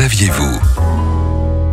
saviez-vous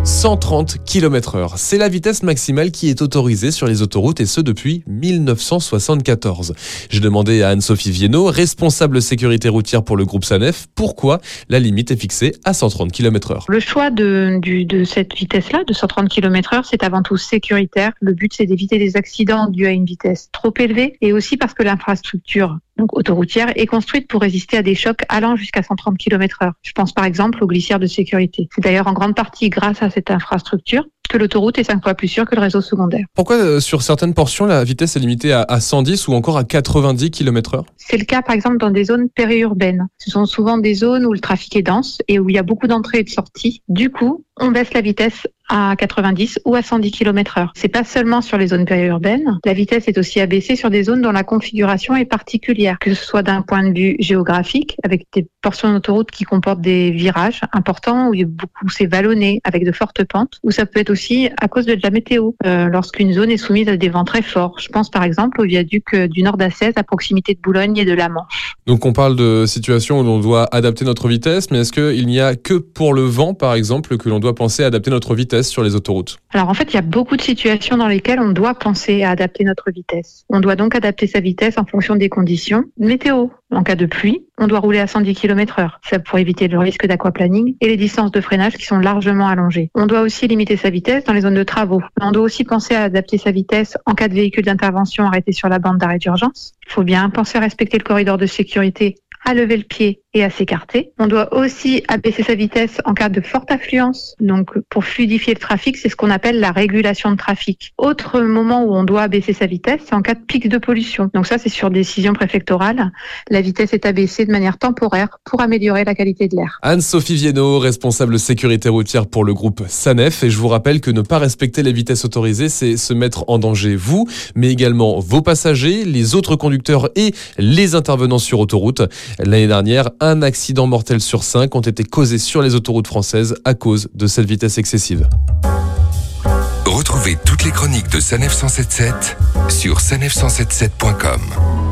130 km heure. C'est la vitesse maximale qui est autorisée sur les autoroutes et ce depuis 1974. J'ai demandé à Anne-Sophie Viennot, responsable sécurité routière pour le groupe SANEF, pourquoi la limite est fixée à 130 km heure. Le choix de, de cette vitesse-là, de 130 km heure, c'est avant tout sécuritaire. Le but, c'est d'éviter des accidents dus à une vitesse trop élevée et aussi parce que l'infrastructure donc autoroutière, est construite pour résister à des chocs allant jusqu'à 130 km heure. Je pense par exemple aux glissières de sécurité. C'est d'ailleurs en grande partie grâce à cette infrastructure que l'autoroute est cinq fois plus sûre que le réseau secondaire. Pourquoi euh, sur certaines portions la vitesse est limitée à, 110 ou encore à 90 km heure? C'est le cas par exemple dans des zones périurbaines. Ce sont souvent des zones où le trafic est dense et où il y a beaucoup d'entrées et de sorties. Du coup, on baisse la vitesse à 90 ou à 110 km heure. C'est pas seulement sur les zones périurbaines. La vitesse est aussi abaissée sur des zones dont la configuration est particulière, que ce soit d'un point de vue géographique, avec des portions d'autoroute qui comportent des virages importants, où il y a beaucoup c'est vallonné, avec de fortes pentes, ou ça peut être aussi à cause de la météo, euh, lorsqu'une zone est soumise à des vents très forts. Je pense par exemple au viaduc euh, du nord d'Assès à proximité de Boulogne et de la Manche. Donc on parle de situations où l'on doit adapter notre vitesse, mais est-ce qu'il n'y a que pour le vent, par exemple, que l'on doit penser à adapter notre vitesse? Sur les autoroutes Alors en fait, il y a beaucoup de situations dans lesquelles on doit penser à adapter notre vitesse. On doit donc adapter sa vitesse en fonction des conditions météo. En cas de pluie, on doit rouler à 110 km heure. Ça pour éviter le risque d'aquaplaning et les distances de freinage qui sont largement allongées. On doit aussi limiter sa vitesse dans les zones de travaux. On doit aussi penser à adapter sa vitesse en cas de véhicule d'intervention arrêté sur la bande d'arrêt d'urgence. Il faut bien penser à respecter le corridor de sécurité à lever le pied et à s'écarter. On doit aussi abaisser sa vitesse en cas de forte affluence. Donc, pour fluidifier le trafic, c'est ce qu'on appelle la régulation de trafic. Autre moment où on doit abaisser sa vitesse, c'est en cas de pic de pollution. Donc ça, c'est sur décision préfectorale. La vitesse est abaissée de manière temporaire pour améliorer la qualité de l'air. Anne-Sophie Viennot, responsable sécurité routière pour le groupe SANEF. Et je vous rappelle que ne pas respecter les vitesses autorisées, c'est se mettre en danger vous, mais également vos passagers, les autres conducteurs et les intervenants sur autoroute. L'année dernière, un accident mortel sur cinq ont été causés sur les autoroutes françaises à cause de cette vitesse excessive. Retrouvez toutes les chroniques de Sanef 177 sur sanef177.com.